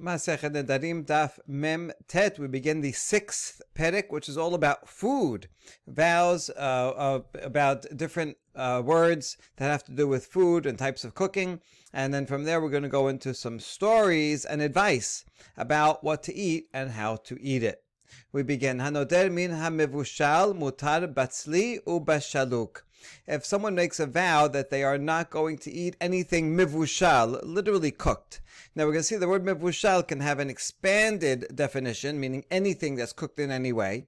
Daf Mem Tet. We begin the sixth perek, which is all about food, vows uh, uh, about different uh, words that have to do with food and types of cooking. And then from there, we're going to go into some stories and advice about what to eat and how to eat it. We begin Hanoder min hamivushal mutar batzli ubashaluk if someone makes a vow that they are not going to eat anything mivushal, literally cooked. Now we're going to see the word mivushal can have an expanded definition, meaning anything that's cooked in any way.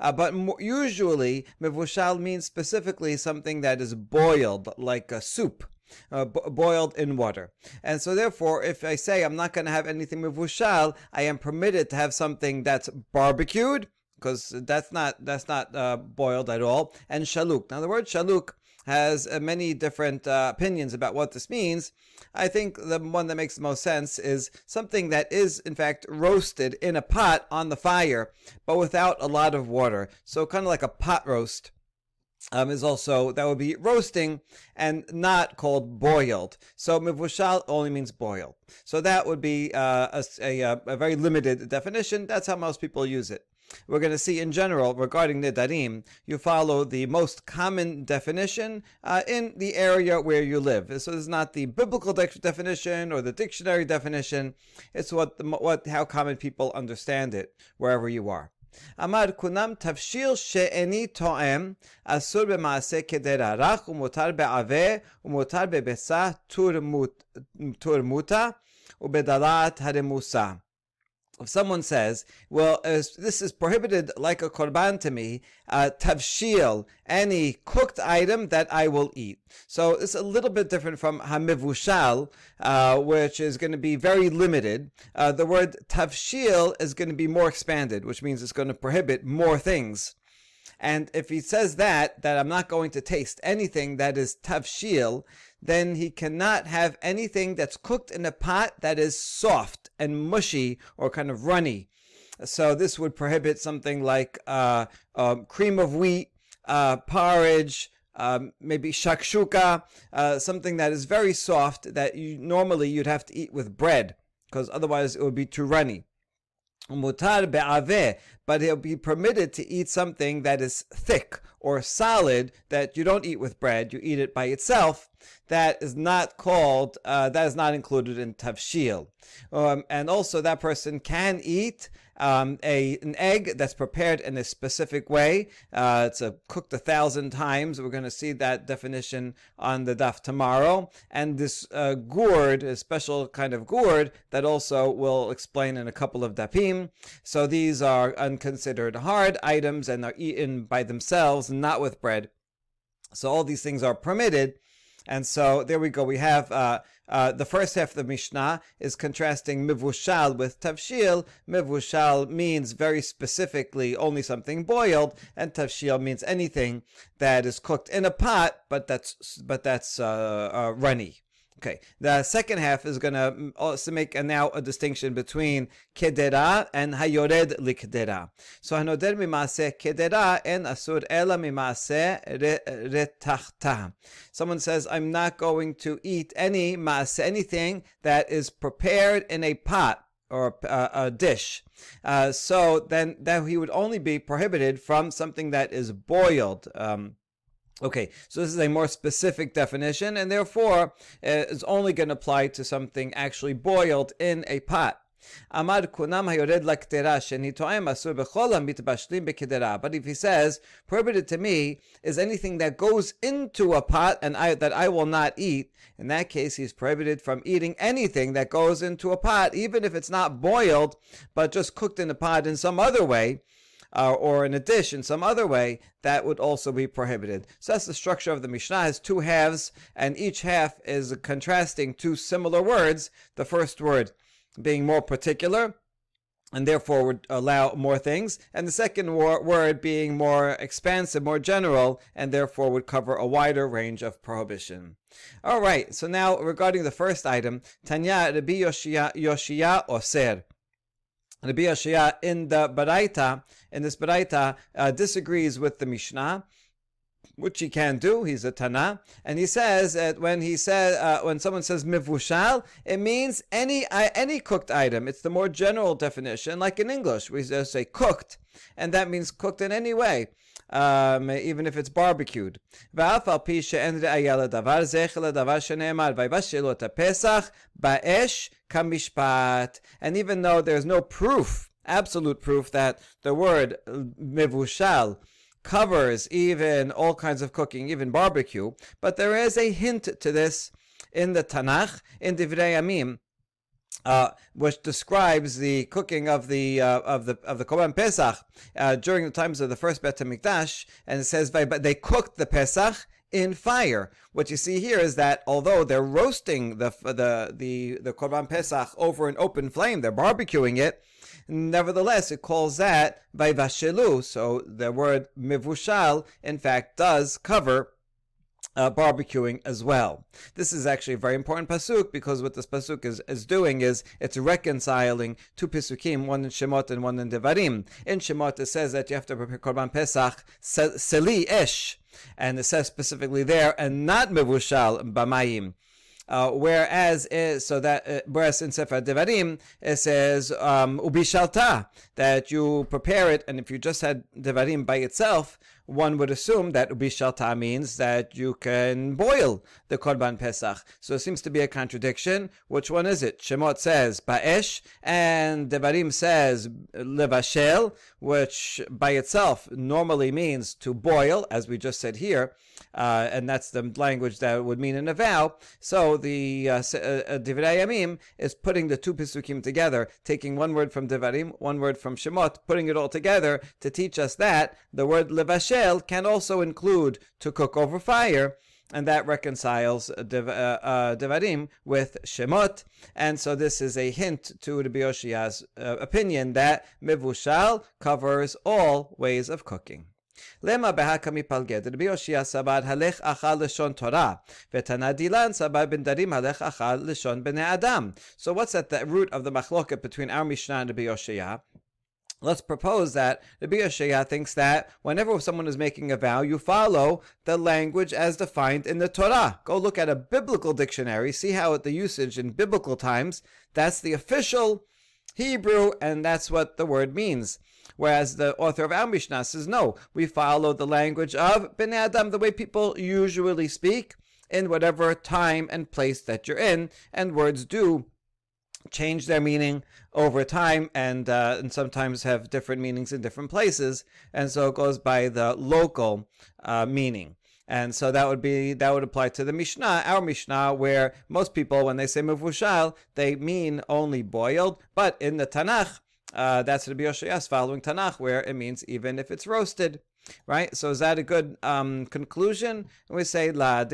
Uh, but more, usually, mivushal means specifically something that is boiled, like a soup. Uh, boiled in water. And so, therefore, if I say I'm not going to have anything mivushal, I am permitted to have something that's barbecued because that's not that's not uh, boiled at all. And shaluk. Now the word shaluk has uh, many different uh, opinions about what this means. I think the one that makes the most sense is something that is in fact roasted in a pot on the fire, but without a lot of water. So kind of like a pot roast. Um, is also that would be roasting and not called boiled. So mivushal only means boiled. So that would be uh, a, a, a very limited definition. That's how most people use it we're going to see in general regarding Nidarim, you follow the most common definition uh, in the area where you live. So this is not the biblical de- definition or the dictionary definition. It's what, the, what how common people understand it wherever you are. אמר כונם תבשיל שאיני תואם אסור במעשה כדרה רך ומותר בעבה ומותר בביצה תורמותה ובדלת הרמוסה if someone says, well, this is prohibited like a korban to me, uh, tavshil, any cooked item that I will eat. So it's a little bit different from hamivushal, uh, which is going to be very limited. Uh, the word tavshil is going to be more expanded, which means it's going to prohibit more things. And if he says that, that I'm not going to taste anything that is tavshil, then he cannot have anything that's cooked in a pot that is soft and mushy or kind of runny. So this would prohibit something like uh, uh, cream of wheat, uh, porridge, um, maybe shakshuka, uh, something that is very soft that you normally you'd have to eat with bread because otherwise it would be too runny. Mutar be'aveh, but he'll be permitted to eat something that is thick or solid that you don't eat with bread, you eat it by itself. That is not called, uh, that is not included in tavshil. Um, and also, that person can eat um, a an egg that's prepared in a specific way. Uh, it's a, cooked a thousand times. We're going to see that definition on the daf tomorrow. And this uh, gourd, a special kind of gourd that also we'll explain in a couple of dapim. So these are unconsidered hard items and are eaten by themselves, not with bread. So all these things are permitted. And so there we go. We have uh, uh, the first half of the Mishnah is contrasting mivushal with tavshil. Mivushal means very specifically only something boiled, and tavshil means anything that is cooked in a pot, but that's but that's uh, uh runny. Okay, the second half is going to mm, also make a, now a distinction between kedera and hayored likdera. So hanoder mimase kedera and asur ela mimase retachta. Someone says, I'm not going to eat any maase, anything that is prepared in a pot or uh, a dish. Uh, so then that he would only be prohibited from something that is boiled. Um, Okay, so this is a more specific definition, and therefore uh, it's only going to apply to something actually boiled in a pot. But if he says prohibited to me is anything that goes into a pot and I, that I will not eat, in that case he's prohibited from eating anything that goes into a pot, even if it's not boiled but just cooked in a pot in some other way uh, or in a dish in some other way, that would also be prohibited. So that's the structure of the Mishnah. It has two halves, and each half is contrasting two similar words. The first word being more particular, and therefore would allow more things, and the second wor- word being more expansive, more general, and therefore would cover a wider range of prohibition. All right, so now regarding the first item, Tanya Rabbi Yoshia, Yoshia Oser. Rabbi Yoshia in the Baraita, in this Baraita, uh, disagrees with the Mishnah. which he can do. He's a Tana, and he says that when he says uh, when someone says mivushal, it means any uh, any cooked item. It's the more general definition, like in English, we just say cooked, and that means cooked in any way. Um, even if it's barbecued. And even though there's no proof, absolute proof, that the word mivushal covers even all kinds of cooking, even barbecue. But there is a hint to this in the Tanakh, in Divrei Yamim, uh, which describes the cooking of the uh, of the of the Korban Pesach uh, during the times of the first Bet Hamikdash, and it says but they cooked the Pesach in fire. What you see here is that although they're roasting the the the the Korban Pesach over an open flame, they're barbecuing it. Nevertheless, it calls that vayvashelu. So the word mivushal, in fact, does cover uh, barbecuing as well. This is actually a very important pasuk because what this pasuk is, is doing is it's reconciling two pasukim, one in Shemot and one in Devarim. In Shemot it says that you have to prepare korban pesach seli esh, and it says specifically there, and not mevushal bamayim. Uh, whereas uh, so that uh, whereas in Sefer Devarim it says um, ubishalta that you prepare it, and if you just had Devarim by itself, one would assume that ubishalta means that you can boil the korban pesach. So it seems to be a contradiction. Which one is it? Shemot says ba'esh, and Devarim says levashel, which by itself normally means to boil, as we just said here, uh, and that's the language that would mean in a vow. So the uh, uh, uh, Divrei Yamim is putting the two pisukim together, taking one word from Devarim, one word from Shemot, putting it all together to teach us that the word levashel can also include to cook over fire, and that reconciles Dev, uh, uh, Devarim with Shemot. And so this is a hint to Rabbi Yoshia's uh, opinion that Mivushal covers all ways of cooking. So what's at the root of the machloket between our Mishnah and the Yoshia? Let's propose that Rabbi Yoshia thinks that whenever someone is making a vow, you follow the language as defined in the Torah. Go look at a biblical dictionary, see how the usage in biblical times, that's the official Hebrew, and that's what the word means. Whereas the author of our Mishnah says, no, we follow the language of Ben Adam, the way people usually speak, in whatever time and place that you're in, and words do change their meaning over time and uh, and sometimes have different meanings in different places. And so it goes by the local uh, meaning. And so that would be that would apply to the Mishnah, our Mishnah, where most people, when they say mevushal, they mean only boiled. But in the Tanakh, uh, that's Rabbi Yoshias following Tanakh, where it means even if it's roasted. Right? So is that a good um, conclusion? We say la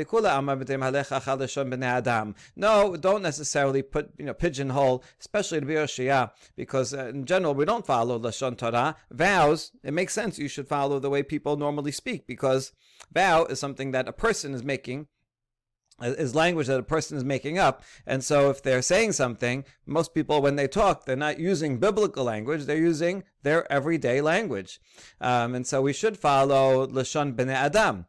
adam. No, don't necessarily put you know pigeonhole, especially to Shia, because uh, in general we don't follow lashon Torah. Vows, it makes sense you should follow the way people normally speak because vow is something that a person is making is language that a person is making up. And so if they're saying something, most people, when they talk, they're not using biblical language, they're using their everyday language. Um, and so we should follow Lashon B'nai Adam.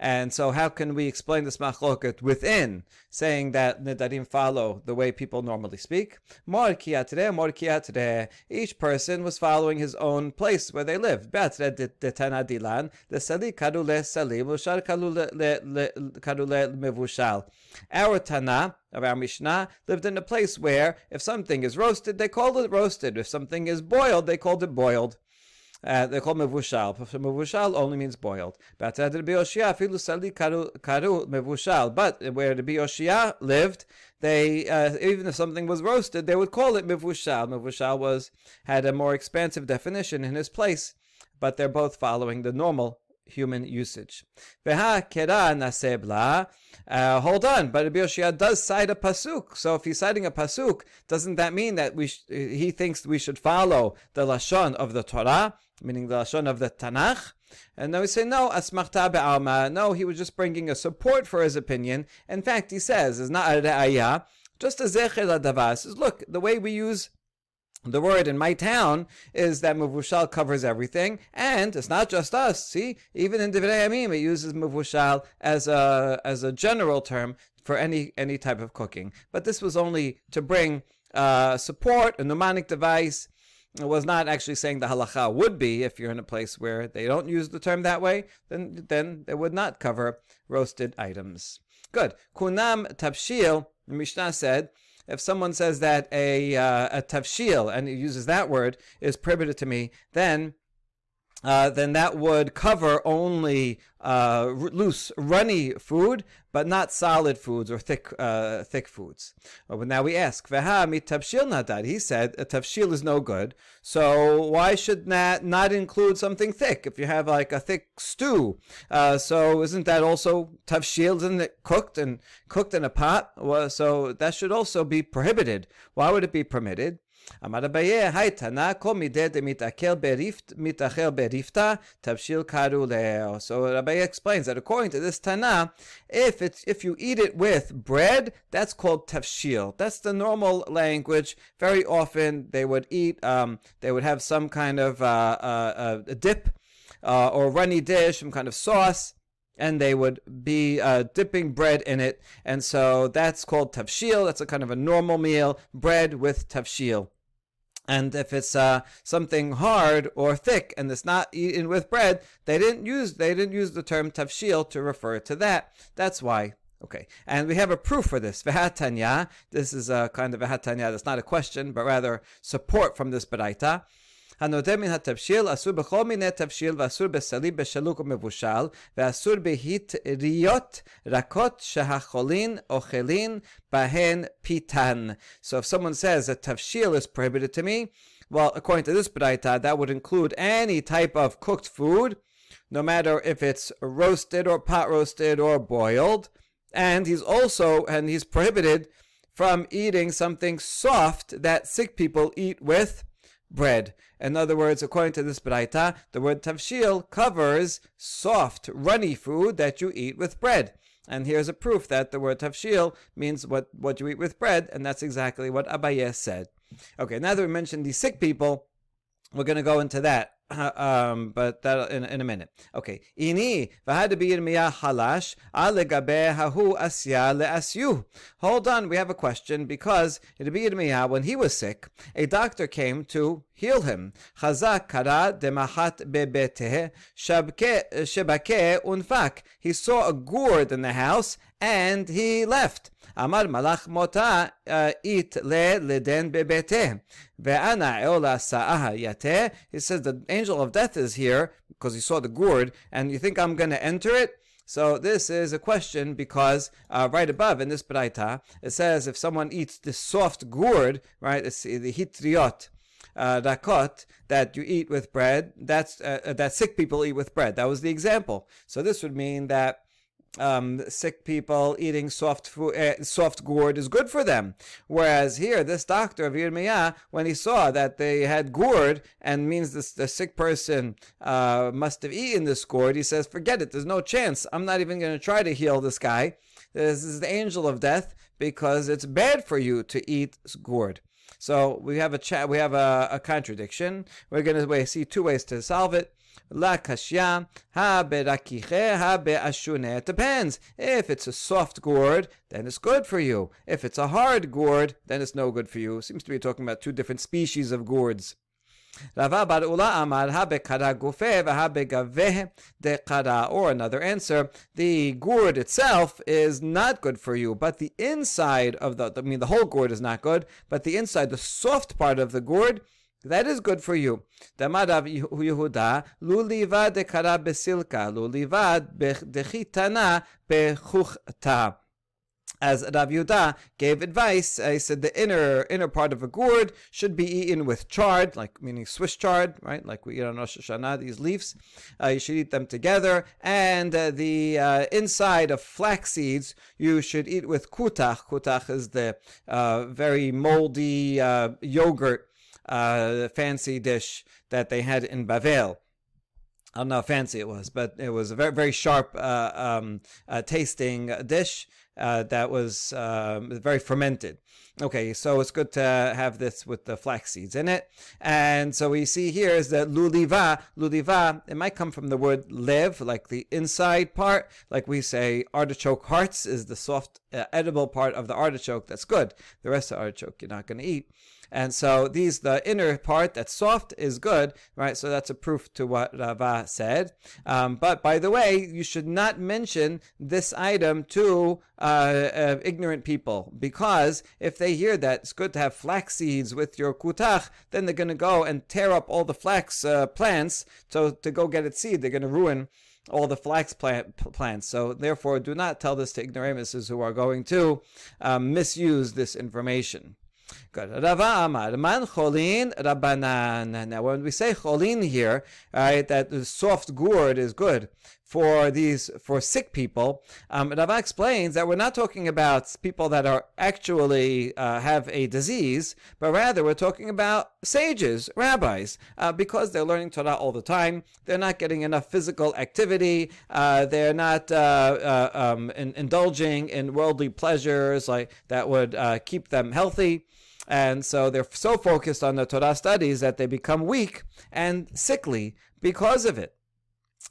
And so, how can we explain this machloket within saying that nedarim follow the way people normally speak? Mor dilan. Each person was following his own place where they live. dilan lesali karule salim ushar karule mevushal. Our Tana of our Mishnah lived in a place where if something is roasted, they called it roasted. If something is boiled, they called it boiled. Uh, they call mevushal. Mevushal only means boiled. But Mevushal. But where the Bioshia lived, they uh, even if something was roasted, they would call it mevushal. Mevushal was had a more expansive definition in his place, but they're both following the normal human usage. Uh, hold on, but Rabbi Yoshia does cite a pasuk. So if he's citing a pasuk, doesn't that mean that we sh- he thinks we should follow the lashon of the Torah? meaning the Lashon of the Tanakh. And then we say, no, asmachta be'alma. No, he was just bringing a support for his opinion. In fact, he says, is not a re'ayah, just a zecher adavar. says, look, the way we use the word in my town is that Mavushal covers everything, and it's not just us. See, even in Divrei Yamim, it uses Mavushal as a as a general term for any any type of cooking. But this was only to bring uh, support, a mnemonic device. It was not actually saying the halacha would be if you're in a place where they don't use the term that way, then then it would not cover roasted items. Good. Kunam tabshil, the Mishnah said if someone says that a uh, a tavshil and he uses that word is prohibited to me, then uh, then that would cover only uh, loose, runny food, but not solid foods or thick, uh, thick foods. But now we ask, "Veha mit tavshil nadad." He said a tavshil is no good. So why should that not include something thick? If you have like a thick stew, uh, so isn't that also tavshil? Isn't it cooked and cooked in a pot? Well, so that should also be prohibited. Why would it be permitted? אמר אביי, היי תנא, כל מידי דמתעכל מתאכל ברifta, תבשיל קראו להו. So Abaye explains that according to this Tana, if it's if you eat it with bread, that's called tafshil. That's the normal language. Very often they would eat, um, they would have some kind of uh, uh, uh, dip uh, or runny dish, some kind of sauce and they would be uh, dipping bread in it. And so that's called tafshil. That's a kind of a normal meal, bread with tafshil. And if it's uh, something hard or thick and it's not eaten with bread, they didn't use they didn't use the term tavshil to refer to that. That's why. Okay, and we have a proof for this. Vehatanya. This is a kind of vehatanya. That's not a question, but rather support from this beraita. הנוטה מן התבשיל אסור בכל מיני תבשיל ואסור בסליב בשלוק ומבושל ואסור בהטריות רכות שהחולין אוכלין בהן פיתן. So if someone says that tavshil is prohibited to me, well, according to this braita, that would include any type of cooked food, no matter if it's roasted or pot roasted or boiled. And he's also, and he's prohibited from eating something soft that sick people eat with bread. In other words, according to this braita, the word tavshil covers soft, runny food that you eat with bread. And here's a proof that the word tavshil means what, what you eat with bread, and that's exactly what Abaye said. Okay, now that we mentioned these sick people, we're going to go into that. um, but that in, in a minute. Okay. Ini v'had halash alegabe hahu asya le'asyu. Hold on, we have a question because Yirmiyah, when he was sick, a doctor came to heal him. Chazak kara demachat bebete shebake unfak. He saw a gourd in the house and he left. אמר מלאך מותה אית לדן בביתה. ואנא עולה סאה יתה. He says the angel of death is here because he saw the gourd and you think I'm going to enter it? So this is a question because uh, right above in this braita it says if someone eats the soft gourd, right, it's the hitriot, uh, rakot that you eat with bread. That's uh, that sick people eat with bread. That was the example. So this would mean that um, sick people eating soft food, uh, soft gourd is good for them. Whereas here, this doctor of Yirmiyah, when he saw that they had gourd and means this, the sick person uh, must have eaten this gourd, he says, "Forget it. There's no chance. I'm not even going to try to heal this guy. This is the angel of death because it's bad for you to eat gourd." So we have a chat. We have a, a contradiction. We're going to see two ways to solve it. La kashya ha berakiche ha be'ashune. It depends. If it's a soft gourd, then it's good for you. If it's a hard gourd, then it's no good for you. Seems to be talking about two different species of gourds. Rava bar Ula amar habekara gufe v'habegaveh dekara. Or another answer, the gourd itself is not good for you, but the inside of the, I mean, the whole gourd is not good, but the inside, the soft part of the gourd, that is good for you. Damarav Yehuda, lulivad dekara besilka, lulivad dechitana bechuchta. As Rav Yehuda gave advice, he said the inner inner part of a gourd should be eaten with chard, like meaning Swiss chard, right? Like we eat on Rosh Hashanah, these leaves. Uh, you should eat them together, and uh, the uh, inside of flax seeds you should eat with kutach. Kutach is the uh, very moldy uh, yogurt uh, fancy dish that they had in Bavel. I don't know how fancy it was, but it was a very, very sharp uh, um, uh, tasting dish. uh, that was um, very fermented. Okay, so it's good to have this with the flax seeds in it. And so we see here is that luliva, luliva, it might come from the word lev, like the inside part. Like we say, artichoke hearts is the soft, uh, edible part of the artichoke. That's good. The rest of the artichoke you're not going to eat. And so these, the inner part that's soft is good, right? So that's a proof to what Rava said. Um, but by the way, you should not mention this item to uh, uh, ignorant people because if they hear that it's good to have flax seeds with your kutach, then they're going to go and tear up all the flax uh, plants. So to go get its seed, they're going to ruin all the flax plant, plants. So therefore, do not tell this to ignoramuses who are going to um, misuse this information. Good. Rava Amar, Man Cholin Rabbanan. Now, when we say Cholin here, right, that the soft gourd is good for these for sick people. Um, Rava explains that we're not talking about people that are actually uh, have a disease, but rather we're talking about sages, rabbis, uh, because they're learning Torah all the time. They're not getting enough physical activity. Uh, they're not uh, uh, um, in, indulging in worldly pleasures like that would uh, keep them healthy. And so they're so focused on the Torah studies that they become weak and sickly because of it.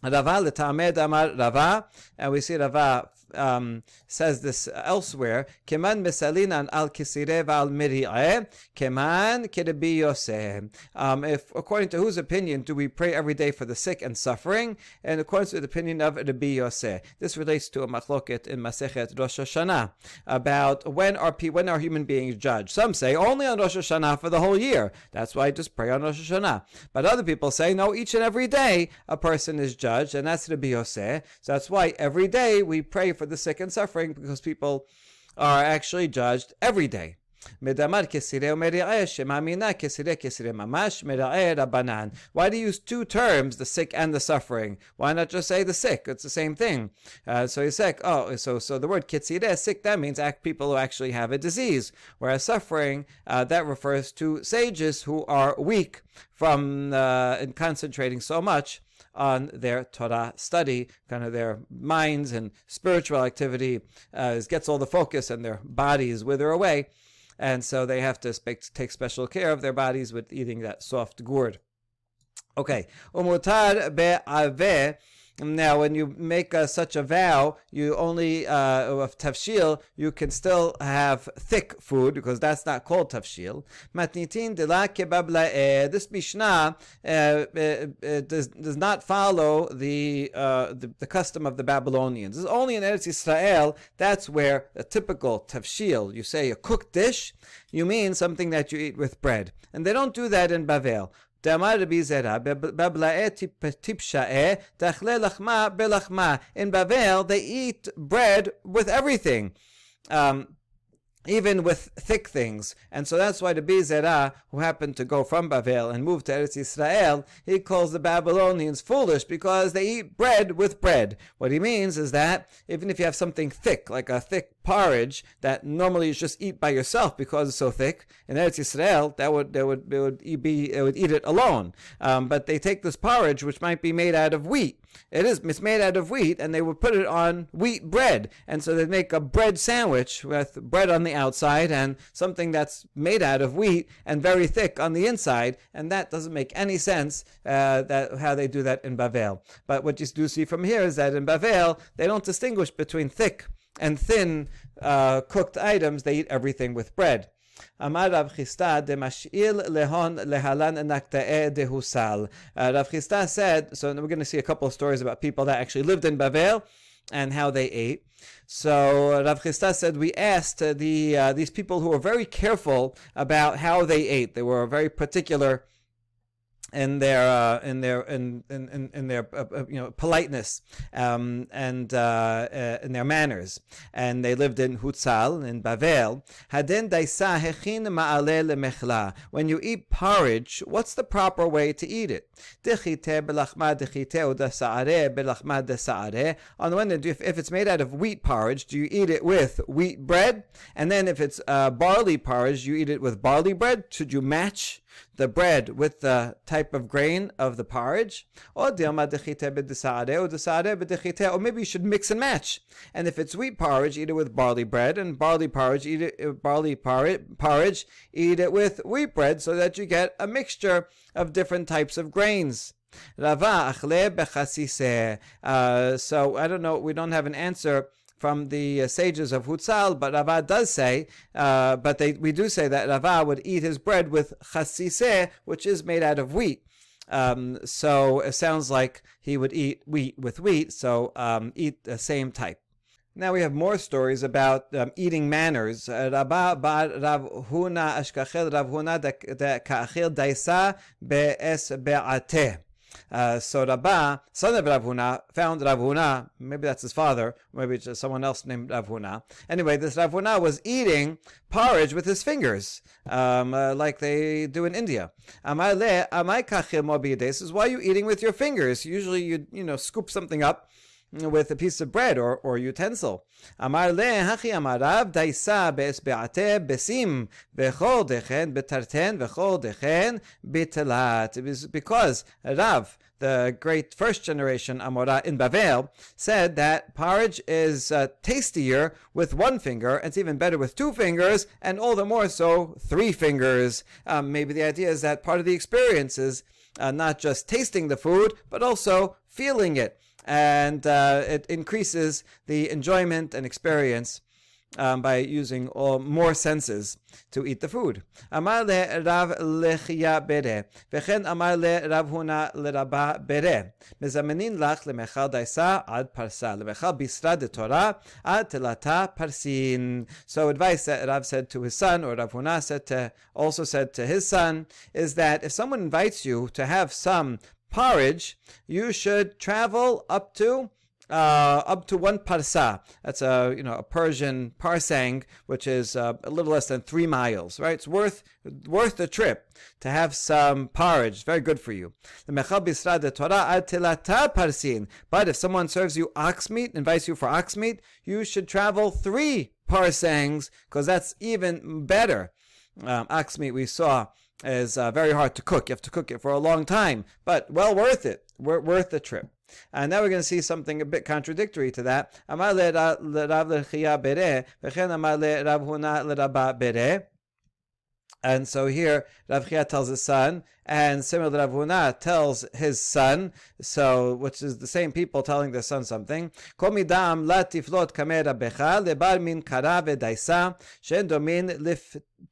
Rava l'tamed amar Rava, and we see Rava um, says this elsewhere. Keman misalinan al kisirev al keman kedebi yoseh. Um, if according to whose opinion do we pray every day for the sick and suffering? And according to the opinion of Rabbi Yoseh, this relates to a machloket in Masechet Rosh Hashanah about when are when are human beings judged. Some say only on Rosh Hashanah for the whole year. That's why I just pray on Rosh Hashanah. But other people say no, each and every day a person is judged, and that's Rabbi Yoseh. So that's why every day we pray for the sick and suffering because people are actually judged every day. Why do you use two terms, the sick and the suffering? Why not just say the sick? It's the same thing. Uh, so he's sick. Oh, so so the word kitzireh, sick, that means act people who actually have a disease. Whereas suffering, uh, that refers to sages who are weak from uh, concentrating so much on their Torah study, kind of their minds and spiritual activity uh, gets all the focus and their bodies wither away. And so they have to spe- take special care of their bodies with eating that soft gourd. Okay. Umutar be'aveh now, when you make uh, such a vow, you only uh, of tafshil, you can still have thick food because that's not called tafshil. Matnitin de la This mishnah uh, uh, does, does not follow the, uh, the, the custom of the Babylonians. Is only in Eretz Israel. That's where a typical tafshil. You say a cooked dish, you mean something that you eat with bread, and they don't do that in Bavel. Damar Rabbi Zera, Bablae tipshae, tachle lachma belachma. In Bavel, they eat bread with everything. Um, even with thick things. And so that's why the Bezerah, who happened to go from Bavel and move to Eretz Israel, he calls the Babylonians foolish because they eat bread with bread. What he means is that even if you have something thick, like a thick porridge that normally you just eat by yourself because it's so thick, in Eretz Israel, that would, they would, they would be, they would eat it alone. Um, but they take this porridge, which might be made out of wheat, it is. It's made out of wheat, and they would put it on wheat bread, and so they'd make a bread sandwich with bread on the outside and something that's made out of wheat and very thick on the inside, and that doesn't make any sense. Uh, that how they do that in Bavel. But what you do see from here is that in Bavel they don't distinguish between thick and thin uh, cooked items, they eat everything with bread. Amar Rav Chisda de Mashil lehon lehalan naktae dehusal. Uh, Rav Chisda said, so we're going to see a couple of stories about people that actually lived in Bavel and how they ate. So uh, Rav Chisda said, we asked uh, the uh, these people who were very careful about how they ate. They were very particular in their uh, in their in in, in their uh, uh, you know politeness um, and uh, uh, in their manners. And they lived in Hutzal in Bavel. Hadin daisa hechin ma'ale lemechla. When you eat porridge what's the proper way to eat it? Dechite belachma dechite udasare belachma desare on the one hand if, if it's made out of wheat porridge do you eat it with wheat bread? And then if it's uh, barley porridge you eat it with barley bread? Should you match the bread with the type of grain of the porridge, or or maybe you should mix and match. And if it's wheat porridge, eat it with barley bread, and barley porridge, eat it uh, barley porridge, eat it with wheat bread, so that you get a mixture of different types of grains. Uh, So I don't know. We don't have an answer from the uh, sages of Hutzal, but Rava does say, uh, but they, we do say that Rava would eat his bread with chasiseh, which is made out of wheat. Um, so it sounds like he would eat wheat with wheat, so um, eat the same type. Now we have more stories about um, eating manners. Rabba bar Rav Huna ashkachel Rav Huna de ka'achil daisa be'es be'ateh. Uh, so Rabba, son of Rav Huna, found Rav Huna, maybe that's his father, maybe it's just someone else named Rav Huna. Anyway, this Rav Huna was eating porridge with his fingers, um, uh, like they do in India. amai This is why you eating with your fingers? Usually you, you know, scoop something up with a piece of bread or, or utensil. Amar le hachi amarav daisa be'esbe'ate besim v'chol dechen betarten v'chol dechen bitelat. It was because Rav, the great first generation Amora in Bavel, said that porridge is uh, tastier with one finger, and it's even better with two fingers, and all the more so three fingers. Um, maybe the idea is that part of the experience is uh, not just tasting the food, but also feeling it and uh, it increases the enjoyment and experience um, by using all, more senses to eat the food. So advice that Rav said to his son, or Rav Huna said to, also said to his son, is that if someone invites you to have some porridge, you should travel up to uh, up to one parsa. That's a you know a Persian parsang, which is uh, a little less than three miles. Right, it's worth worth the trip to have some porridge. Very good for you. The de Torah parsin. But if someone serves you ox meat, invites you for ox meat, you should travel three parsangs because that's even better. Um, ox meat we saw is uh, very hard to cook. You have to cook it for a long time, but well worth it. worth the trip. And now we're going to see something a bit contradictory to that. And so here Rav Chia tells his son, and Rav Huna tells his son, so which is the same people telling their son something. La tiflot kamera becha lebar min kara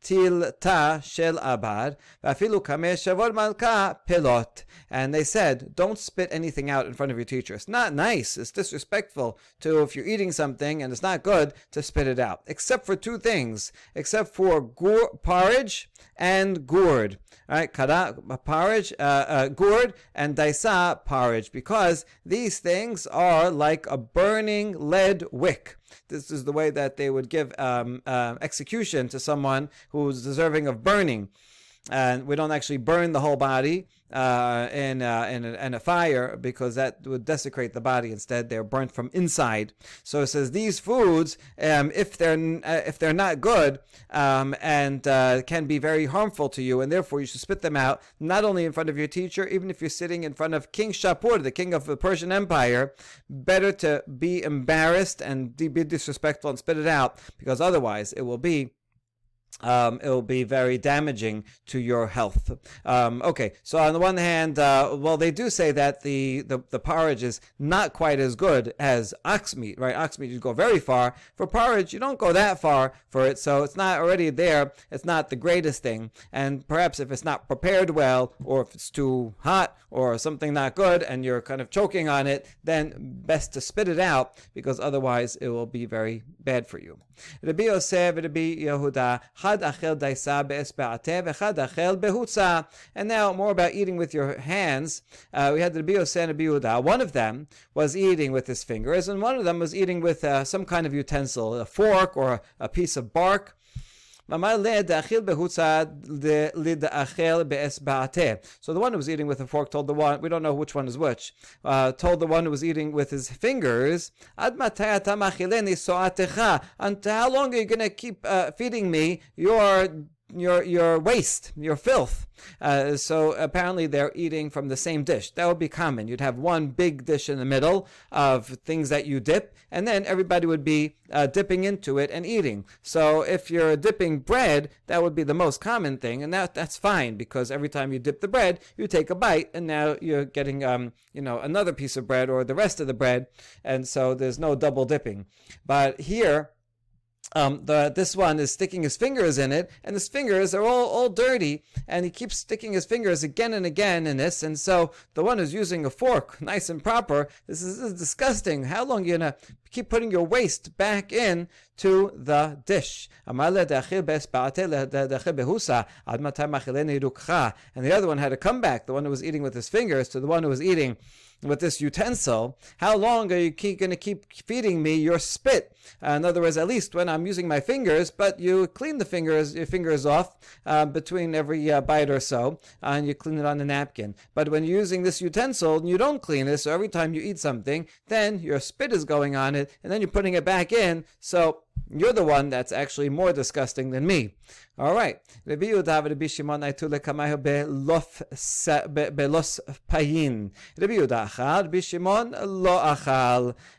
liftilta shel abar vafilu kameh malka pelot. And they said, don't spit anything out in front of your teacher. It's not nice. It's disrespectful to if you're eating something and it's not good to spit it out. Except for two things. Except for gur- porridge and gourd. All right, kara porridge, uh, uh, gourd, and daisa porridge, because these things are like a burning lead wick. This is the way that they would give um, uh, execution to someone who's deserving of burning. And we don't actually burn the whole body uh, in, uh, in, a, in a fire because that would desecrate the body. Instead, they're burnt from inside. So it says these foods, um, if they're uh, if they're not good um, and uh, can be very harmful to you, and therefore you should spit them out not only in front of your teacher, even if you're sitting in front of King Shapur, the king of the Persian Empire. Better to be embarrassed and be disrespectful and spit it out because otherwise it will be um, it will be very damaging to your health. Um, okay, so on the one hand, uh, well, they do say that the, the, the, porridge is not quite as good as ox meat, right? Ox meat, you go very far. For porridge, you don't go that far for it, so it's not already there. It's not the greatest thing. And perhaps if it's not prepared well, or if it's too hot, or something not good, and you're kind of choking on it, then best to spit it out, because otherwise it will be very bad for you. And now more about eating with your hands. Uh, we had the Rabbi Yosef and Rabbi. One of them was eating with his fingers, and one of them was eating with uh, some kind of utensil, a fork or a, a piece of bark. So the one who was eating with a fork told the one, we don't know which one is which, uh, told the one who was eating with his fingers, until how long are you going to keep uh, feeding me your your your waste, your filth. Uh, so apparently they're eating from the same dish. That would be common. You'd have one big dish in the middle of things that you dip, and then everybody would be uh, dipping into it and eating. So if you're dipping bread, that would be the most common thing, and that that's fine because every time you dip the bread, you take a bite, and now you're getting um you know another piece of bread or the rest of the bread, and so there's no double dipping. But here um, the this one is sticking his fingers in it, and his fingers are all, all dirty, and he keeps sticking his fingers again and again in this, and so the one who's using a fork, nice and proper, this is, this is disgusting. How long are you gonna keep putting your waste back in to the dish? And the other one had to come back, the one who was eating with his fingers, to the one who was eating with this utensil, how long are you going to keep feeding me your spit? Uh, in other words, at least when I'm using my fingers, but you clean the fingers, your fingers off uh, between every uh, bite or so, and you clean it on the napkin. But when you're using this utensil and you don't clean it, so every time you eat something, then your spit is going on it, and then you're putting it back in. So you're the one that's actually more disgusting than me. All right. Rabbi Yehuda.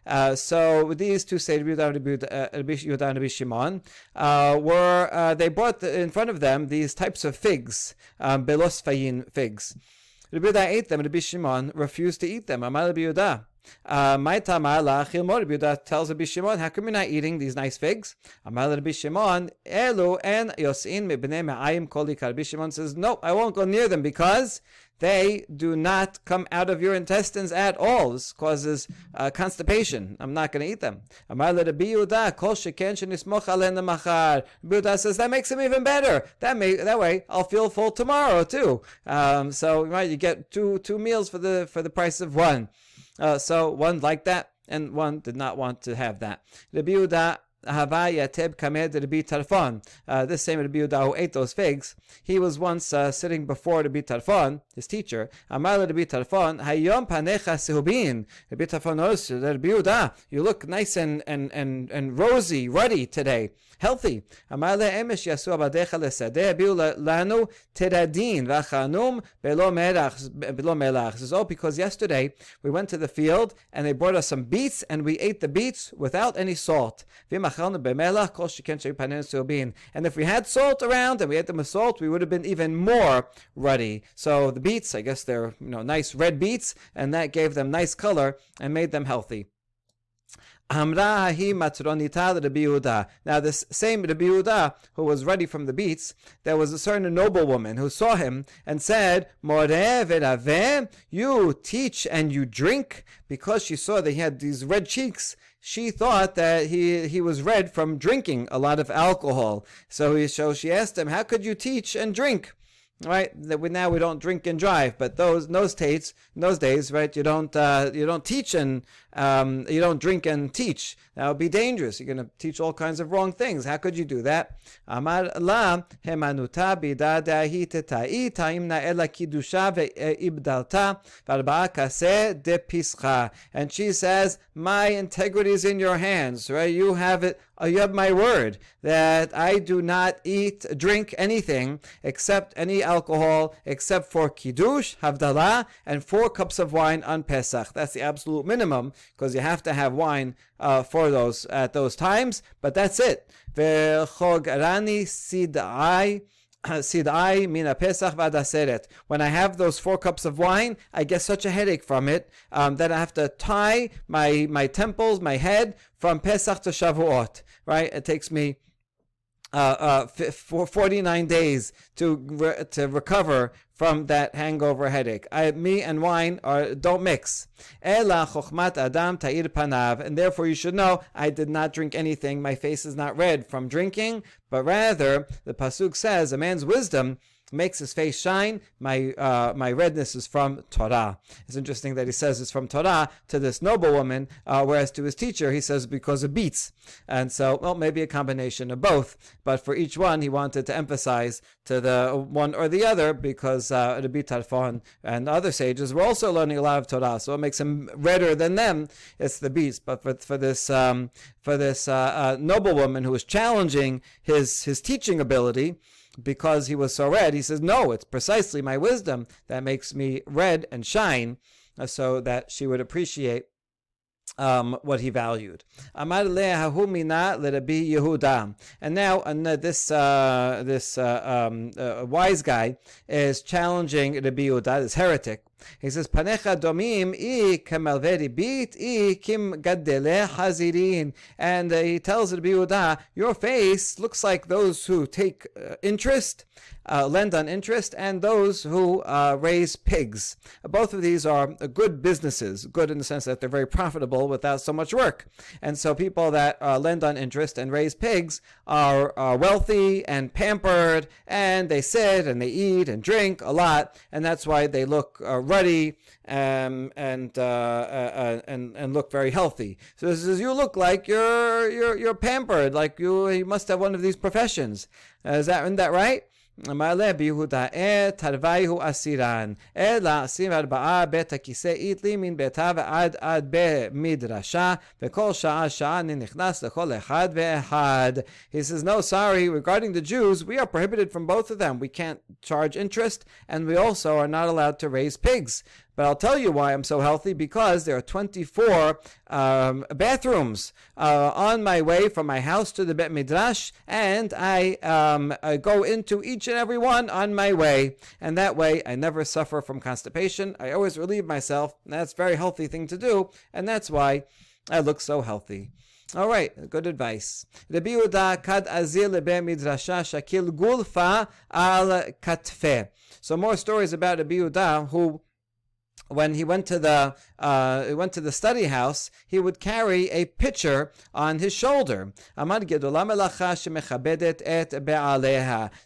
Uh, so these two say Rabbi Yehuda and Rabbi Shimon uh, were uh, they brought in front of them these types of figs, um, belos payin figs. Rabbi Yehuda ate them. Rabbi Shimon refused to eat them. Amar Rabbi Yehuda. Uh, my tamala chilmor Yehuda tells Rabbi Shimon, how come you're not eating these nice figs? Amal Rabbi Shimon, elu en yosin mibnei me'ayim koli Rabbi Shimon says, no, I won't go near them because they do not come out of your intestines at all. This causes uh, constipation. I'm not going to eat them. Amar Rabbi Yehuda, says that makes them even better. That may that way I'll feel full tomorrow too. Um, so right, you get two two meals for the for the price of one. Uh, so one liked that, and one did not want to have that. Rabbi Hava Yateb Kamed Rabbi Tarfon. Uh, this same Rabbi Yehuda who ate those figs, he was once uh, sitting before Rabbi Tarfon, his teacher. Amar Rabbi Tarfon, Hayom Panecha Sehubin. Rabbi Tarfon noticed Rabbi Yehuda, you look nice and, and, and, and rosy, ruddy today, healthy. This is all because yesterday we went to the field and they brought us some beets and we ate the beets without any salt. And if we had salt around and we ate them with salt, we would have been even more ruddy. So the beets, I guess they're you know nice red beets, and that gave them nice color and made them healthy. Now this same Rabbi Yehuda, who was ready from the beets, there was a certain noblewoman who saw him and said, you teach and you drink, because she saw that he had these red cheeks she thought that he he was red from drinking a lot of alcohol. So he so she asked him, "How could you teach and drink?" Right? That we now we don't drink and drive, but those in those days, in those days, right? You don't uh, you don't teach and um, you don't drink and teach. That would be dangerous. You're going to teach all kinds of wrong things. How could you do that? Amar la hemanuta bidadahi tetai taimna ela kidusha ve'ibdalta v'arba'a kaseh de pischa. And she says, my integrity is in your hands, right? You have it uh, you have my word that I do not eat, drink anything except any alcohol, except for kiddush, havdalah, and four cups of wine on Pesach. That's the absolute minimum because you have to have wine uh, for those at those times. But that's it. When I have those four cups of wine, I get such a headache from it um, that I have to tie my my temples, my head from Pesach to Shavuot. Right? It takes me uh, uh, for 49 days to re- to recover from that hangover headache. I, me and wine are don't mix. Ela adam ta'ir panav, and therefore you should know I did not drink anything. My face is not red from drinking, but rather the pasuk says a man's wisdom makes his face shine. My uh, my redness is from Torah. It's interesting that he says it's from Torah to this noblewoman, uh, whereas to his teacher he says because of beets. And so, well, maybe a combination of both. But for each one, he wanted to emphasize to the one or the other because uh, Rabbi Tarfon and other sages were also learning a lot of Torah. So what makes him redder than them? It's the beets. But for for this um, for this uh, uh, noblewoman who was challenging his his teaching ability. Because he was so red. He says, No, it's precisely my wisdom that makes me red and shine, uh, so that she would appreciate um, what he valued. And now uh, this uh, this uh, um, uh, wise guy is challenging Rabbi Yehuda, this heretic. He says, Panecha domim i kamalveri bit i kim gadele hazirin. And uh, he tells Rabbi Yehuda, your face looks like those who take uh, interest uh, lend on interest, and those who uh, raise pigs. Both of these are good businesses, good in the sense that they're very profitable without so much work. And so people that uh, lend on interest and raise pigs are, wealthy and pampered, and they sit and they eat and drink a lot, and that's why they look uh, ruddy um, and, uh, uh, and and look very healthy. So this is you look like you're you're you're pampered, like you you must have one of these professions. is that isn't that right? מעלה ביהודה את תרוויהו אסירן, אלא עשרים וארבעה בית הכיסא איתלי מן ביתה ועד עד במדרשה, וכל שעה שעה אני נכנס לכל אחד ואחד. He says, no, sorry, regarding the Jews, we are prohibited from both of them. We can't charge interest, and we also are not allowed to raise pigs. But I'll tell you why I'm so healthy because there are 24 um, bathrooms uh, on my way from my house to the Bet Midrash, and I, um, I go into each and every one on my way. And that way, I never suffer from constipation. I always relieve myself. that's a very healthy thing to do, and that's why I look so healthy. All right, good advice. Rabbi Yehuda kad midrasha shakil gulfa al katfe. So more stories about Rabbi Yehuda who when he went to the uh, went to the study house, he would carry a pitcher on his shoulder.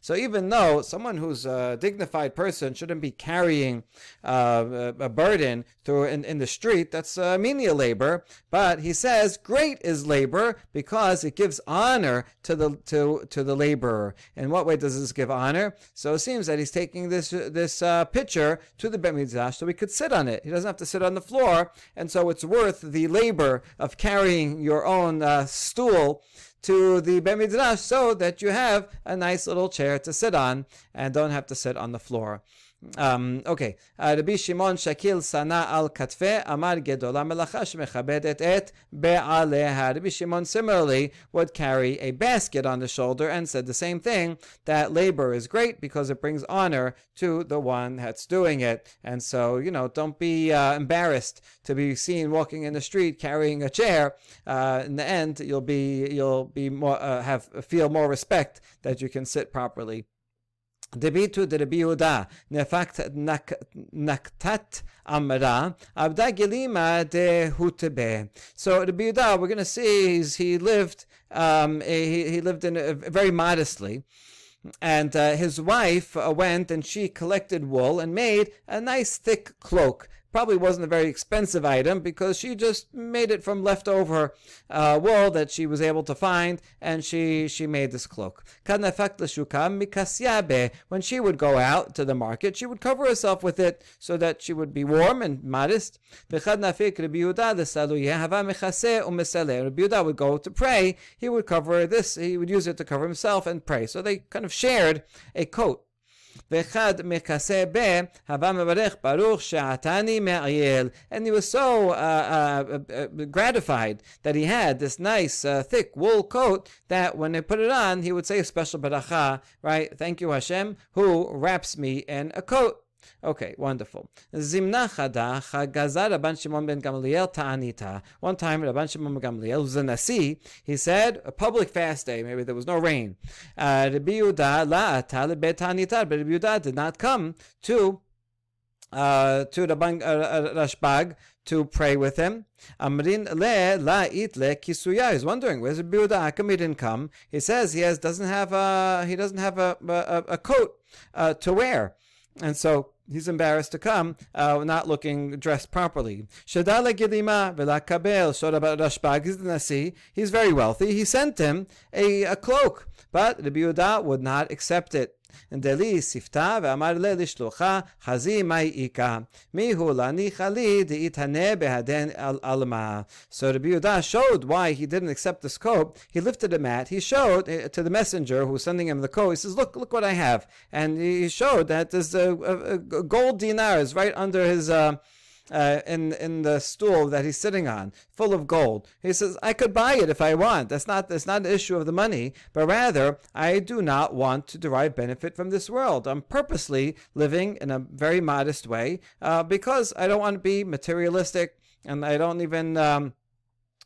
So even though someone who's a dignified person shouldn't be carrying uh, a burden through in, in the street, that's uh, menial labor. But he says great is labor because it gives honor to the to to the laborer. In what way does this give honor? So it seems that he's taking this this uh, pitcher to the Bet so we could sit on it. He doesn't have to sit on the floor, and so it's worth the labor of carrying your own uh, stool to the Midrash so that you have a nice little chair to sit on and don't have to sit on the floor. Um, okay, uh, Rabbi Shimon Shakil Sana al Katfe Amar Gedola Melacha Shemechabedet et Be'aleha. Rabbi Shimon similarly would carry a basket on the shoulder and said the same thing that labor is great because it brings honor to the one that's doing it. And so, you know, don't be uh, embarrassed to be seen walking in the street carrying a chair. Uh, in the end, you'll be you'll be more uh, have feel more respect that you can sit properly. Debitu de Rabbi Yehuda, nefakt naktat amra, abda de hutebe. So Rabbi Yehuda, we're going to see he lived um, he, he lived in very modestly, and uh, his wife uh, went and she collected wool and made a nice thick cloak probably wasn't a very expensive item because she just made it from leftover uh, wool that she was able to find, and she she made this cloak. When she would go out to the market, she would cover herself with it so that she would be warm and modest. Rabbi Yehuda would go to pray. He would cover this. He would use it to cover himself and pray. So they kind of shared a coat. And he was so uh, uh, uh, gratified that he had this nice uh, thick wool coat that when they put it on, he would say a special baracha, right? Thank you Hashem who wraps me in a coat. Okay, wonderful. Zimna chada chagazar Rabban Shimon ben Gamliel ta'anita. One time, Rabban Shimon ben Gamliel, who's a nasi, he said, a public fast day, maybe there was no rain. Uh, Rabbi Yehuda did not come to uh, to Rabban uh, uh, Rashbag to pray with him. Amrin le la it le kisuya. He's wondering where's Rabbi Yehuda? How come he didn't come? He says he has doesn't have a he doesn't have a a, a coat uh, to wear. And so he's embarrassed to come, uh, not looking dressed properly. He's very wealthy. He sent him a, a cloak, but Rabbi Yehuda would not accept it. דלי שפתה ואמר לה לשלוחה חזי מאי איכה מיהו להניחה לי דאיתנה בהדן על עלמה. So Rabbi Yehuda showed why he didn't accept this coat. He lifted a mat. He showed uh, to the messenger who was sending him the coat. He says, "Look, look what I have." And he showed that there's a, a, a gold dinars right under his. Uh, uh, in in the stool that he's sitting on, full of gold. He says, "I could buy it if I want. That's not that's not an issue of the money, but rather I do not want to derive benefit from this world. I'm purposely living in a very modest way uh, because I don't want to be materialistic, and I don't even." Um,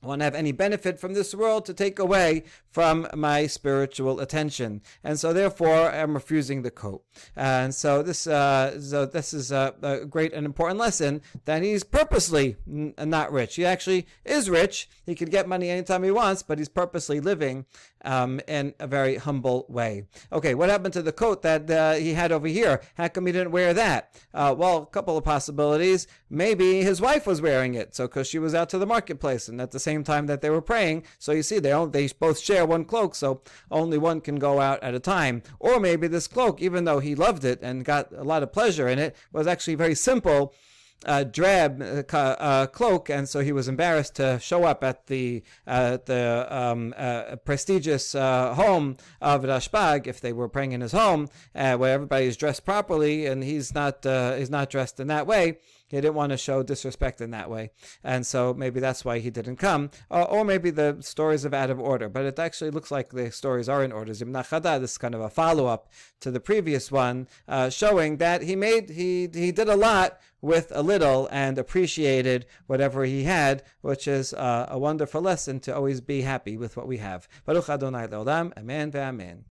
want to have any benefit from this world to take away from my spiritual attention, and so therefore I'm refusing the coat. And so this, uh, so this is a, a, great and important lesson that he's purposely n- not rich. He actually is rich. He could get money anytime he wants, but he's purposely living um, in a very humble way. Okay, what happened to the coat that uh, he had over here? How come he didn't wear that? Uh, well, a couple of possibilities. Maybe his wife was wearing it, so because she was out to the marketplace and at the same time that they were praying. So you see, they all, they both share one cloak, so only one can go out at a time. Or maybe this cloak, even though he loved it and got a lot of pleasure in it, was actually very simple uh, drab uh, uh, cloak, and so he was embarrassed to show up at the uh, the um, uh, prestigious uh, home of Rashbag if they were praying in his home, where everybody is dressed properly, and he's not he's not dressed in that way. He didn't want to show disrespect in that way, and so maybe that's why he didn't come, or, maybe the stories are out of order. But it actually looks like the stories are in order. Zimna Chada, this is kind of a follow up to the previous one, showing that he made he he did a lot with a little and appreciated whatever he had, which is uh, a wonderful lesson to always be happy with what we have. Baruch Adonai Leolam, Amen ve'Amen.